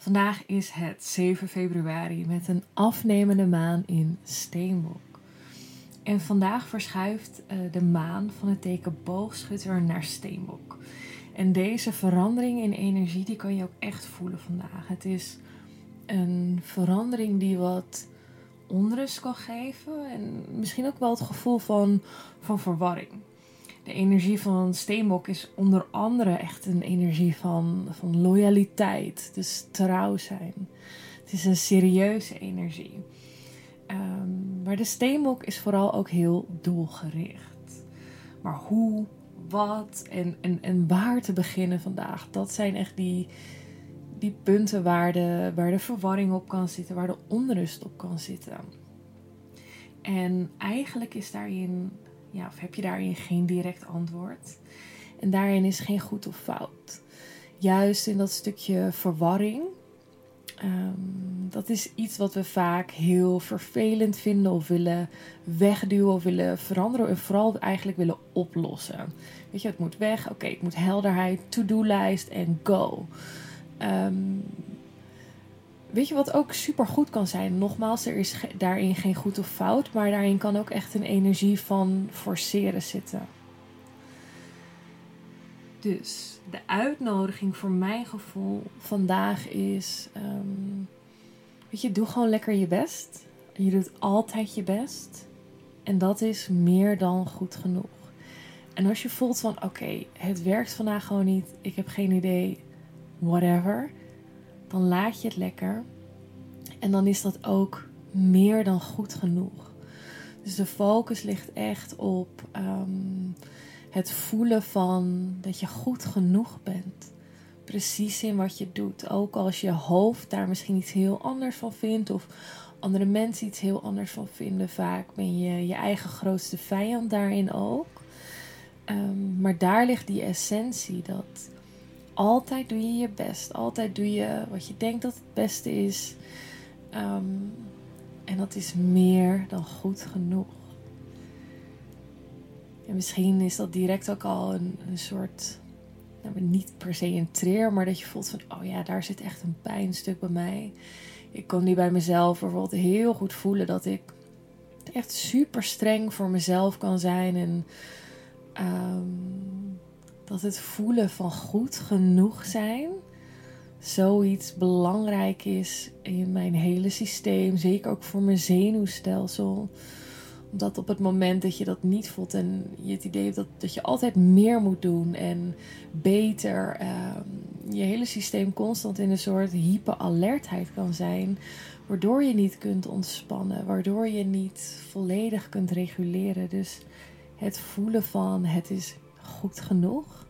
Vandaag is het 7 februari met een afnemende maan in Steenbok. En vandaag verschuift uh, de maan van het teken boogschutter naar Steenbok. En deze verandering in energie die kan je ook echt voelen vandaag. Het is een verandering die wat onrust kan geven en misschien ook wel het gevoel van, van verwarring de energie van Steenbok is onder andere echt een energie van, van loyaliteit. Dus trouw zijn. Het is een serieuze energie. Um, maar de Steenbok is vooral ook heel doelgericht. Maar hoe, wat en, en, en waar te beginnen vandaag, dat zijn echt die, die punten waar de, waar de verwarring op kan zitten, waar de onrust op kan zitten. En eigenlijk is daarin ja, of heb je daarin geen direct antwoord? En daarin is geen goed of fout. Juist in dat stukje verwarring. Um, dat is iets wat we vaak heel vervelend vinden of willen wegduwen of willen veranderen. En vooral eigenlijk willen oplossen. Weet je, het moet weg. Oké, okay, het moet helderheid, to-do-lijst en go. Um, Weet je wat ook super goed kan zijn? Nogmaals, er is daarin geen goed of fout, maar daarin kan ook echt een energie van forceren zitten. Dus de uitnodiging voor mijn gevoel vandaag is: um, weet je, doe gewoon lekker je best. Je doet altijd je best. En dat is meer dan goed genoeg. En als je voelt van: oké, het werkt vandaag gewoon niet, ik heb geen idee, whatever dan laat je het lekker. En dan is dat ook meer dan goed genoeg. Dus de focus ligt echt op um, het voelen van dat je goed genoeg bent. Precies in wat je doet. Ook als je hoofd daar misschien iets heel anders van vindt. Of andere mensen iets heel anders van vinden. Vaak ben je je eigen grootste vijand daarin ook. Um, maar daar ligt die essentie. Dat altijd doe je je best. Altijd doe je wat je denkt dat het beste is. Um, en dat is meer dan goed genoeg. En misschien is dat direct ook al een, soort, nou, niet per se een treer, maar dat je voelt van, oh ja, daar zit echt een pijnstuk bij mij. Ik kon die bij mezelf bijvoorbeeld heel goed voelen dat ik echt super streng voor mezelf kan zijn en um, dat het voelen van goed genoeg zijn zoiets belangrijk is in mijn hele systeem. Zeker ook voor mijn zenuwstelsel. Omdat op het moment dat je dat niet voelt en je het idee hebt dat, dat je altijd meer moet doen en beter, ehm, je hele systeem constant in een soort hyperalertheid kan zijn. Waardoor je niet kunt ontspannen, waardoor je niet volledig kunt reguleren. Dus het voelen van het is goed genoeg.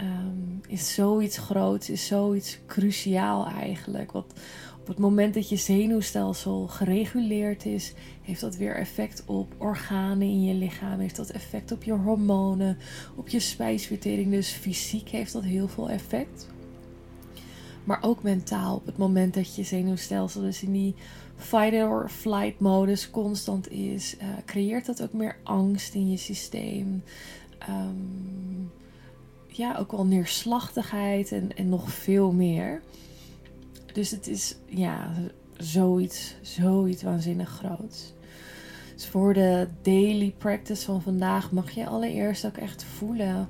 Um, is zoiets groots, is zoiets cruciaal eigenlijk. Want op het moment dat je zenuwstelsel gereguleerd is, heeft dat weer effect op organen in je lichaam, heeft dat effect op je hormonen, op je spijsvertering. Dus fysiek heeft dat heel veel effect. Maar ook mentaal, op het moment dat je zenuwstelsel dus in die fight or flight modus constant is, uh, creëert dat ook meer angst in je systeem. Um, ja, ook wel neerslachtigheid en, en nog veel meer. Dus het is ja, zoiets, zoiets waanzinnig groots. Dus voor de daily practice van vandaag mag je allereerst ook echt voelen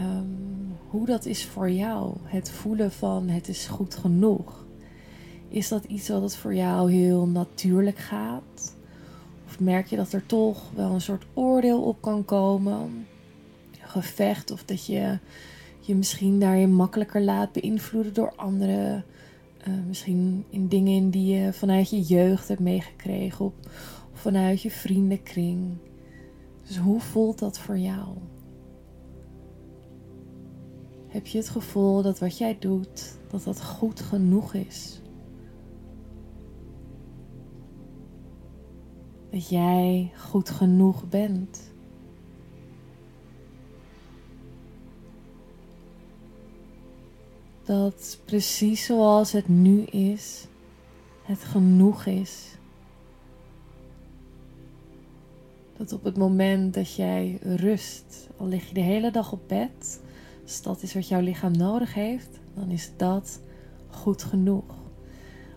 um, hoe dat is voor jou. Het voelen van het is goed genoeg. Is dat iets wat voor jou heel natuurlijk gaat? Of merk je dat er toch wel een soort oordeel op kan komen? gevecht of dat je je misschien daarin makkelijker laat beïnvloeden door anderen. Uh, misschien in dingen die je vanuit je jeugd hebt meegekregen of vanuit je vriendenkring. Dus hoe voelt dat voor jou? Heb je het gevoel dat wat jij doet, dat dat goed genoeg is? Dat jij goed genoeg bent? Dat precies zoals het nu is, het genoeg is. Dat op het moment dat jij rust, al lig je de hele dag op bed, als dat is wat jouw lichaam nodig heeft, dan is dat goed genoeg.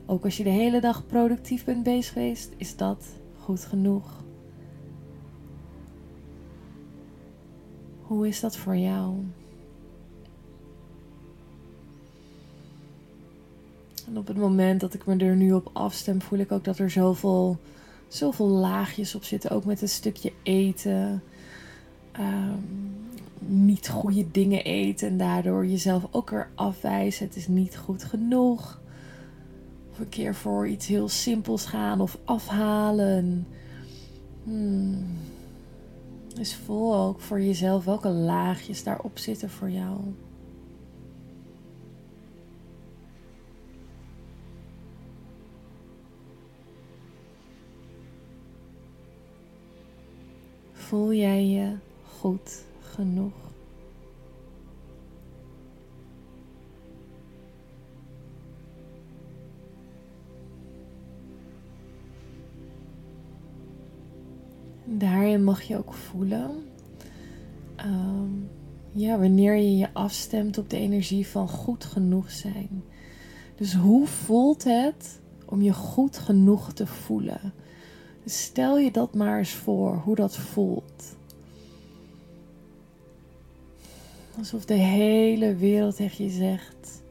Ook als je de hele dag productief bent bezig geweest, is dat goed genoeg. Hoe is dat voor jou? En op het moment dat ik me er nu op afstem, voel ik ook dat er zoveel, zoveel laagjes op zitten. Ook met een stukje eten. Ehm, niet goede dingen eten en daardoor jezelf ook weer afwijzen. Het is niet goed genoeg. Of een keer voor iets heel simpels gaan of afhalen. Hmm. Dus voel ook voor jezelf welke laagjes daarop zitten voor jou. Voel jij je goed genoeg? Daarin mag je ook voelen. Um, ja, wanneer je je afstemt op de energie van goed genoeg zijn. Dus hoe voelt het om je goed genoeg te voelen? Stel je dat maar eens voor, hoe dat voelt. Alsof de hele wereld tegen je zegt: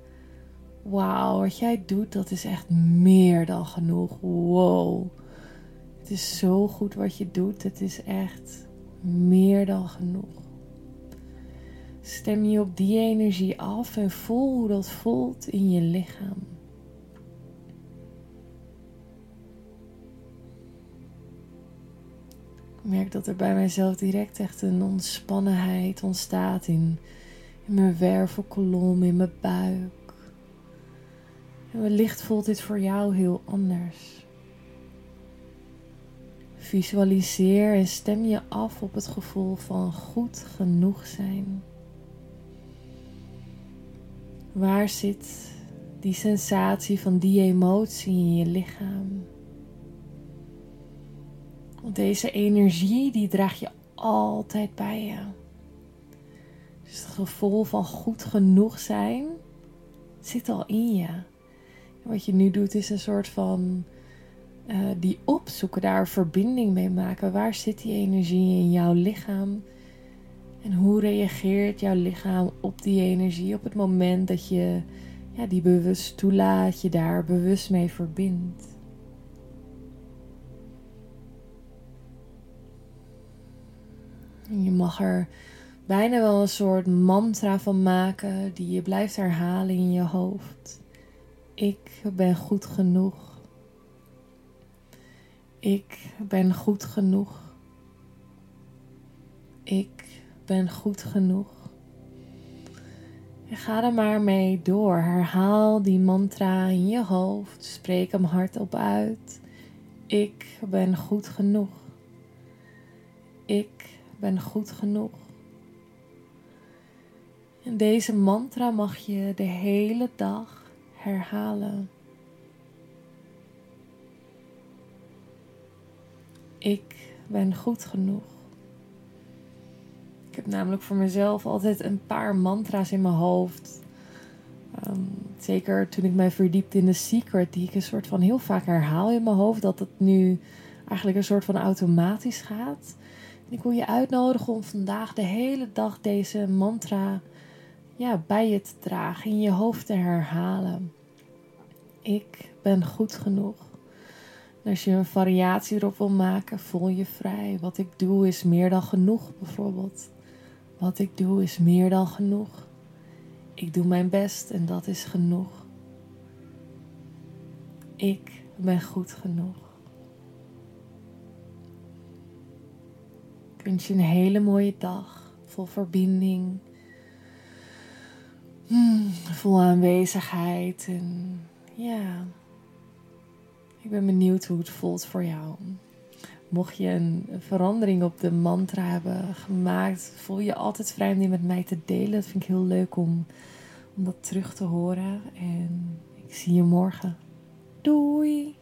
Wauw, wat jij doet, dat is echt meer dan genoeg. Wow. Het is zo goed wat je doet. Het is echt meer dan genoeg. Stem je op die energie af en voel hoe dat voelt in je lichaam. Ik merk dat er bij mijzelf direct echt een ontspannenheid ontstaat in, mijn wervelkolom, in mijn buik. En wellicht voelt dit voor jou heel anders. Visualiseer en stem je af op het gevoel van goed genoeg zijn. Waar zit die sensatie van die emotie in je lichaam? Want deze energie die draag je altijd bij je. Dus het gevoel van goed genoeg zijn zit al in je. wat je nu doet is een soort van uh, die opzoeken, daar verbinding mee maken. Waar zit die energie in jouw lichaam? En hoe reageert jouw lichaam op die energie op het moment dat je ja, die bewust toelaat, je daar bewust mee verbindt? Je mag er bijna wel een soort mantra van maken die je blijft herhalen in je hoofd. Ik ben goed genoeg. Ik ben goed genoeg. Ik ben goed genoeg. En ga er maar mee door. Herhaal die mantra in je hoofd. Spreek hem hardop uit. Ik ben goed genoeg. Ik ben goed genoeg. En deze mantra mag je de hele dag herhalen. Ik ben goed genoeg. Ik heb namelijk voor mezelf altijd een paar mantra's in mijn hoofd. Ehm, zeker toen ik mij verdiepte in de secret, die ik een soort van heel vaak herhaal in mijn hoofd, dat het nu eigenlijk een soort van automatisch gaat. Ik wil je uitnodigen om vandaag de hele dag deze mantra ja, bij je te dragen, in je hoofd te herhalen. Ik ben goed genoeg. Als je een variatie erop wil maken, voel je vrij. Wat ik doe is meer dan genoeg, bijvoorbeeld. Wat ik doe is meer dan genoeg. Ik doe mijn best en dat is genoeg. Ik ben goed genoeg. wens je een hele mooie dag vol verbinding, Hmm, vol aanwezigheid. En ja, ik ben benieuwd hoe het voelt voor jou. Mocht je een verandering op de mantra hebben gemaakt, voel je altijd vrij om die met mij te delen. Dat vind ik heel leuk om, om dat terug te horen. En ik zie je morgen. Doei!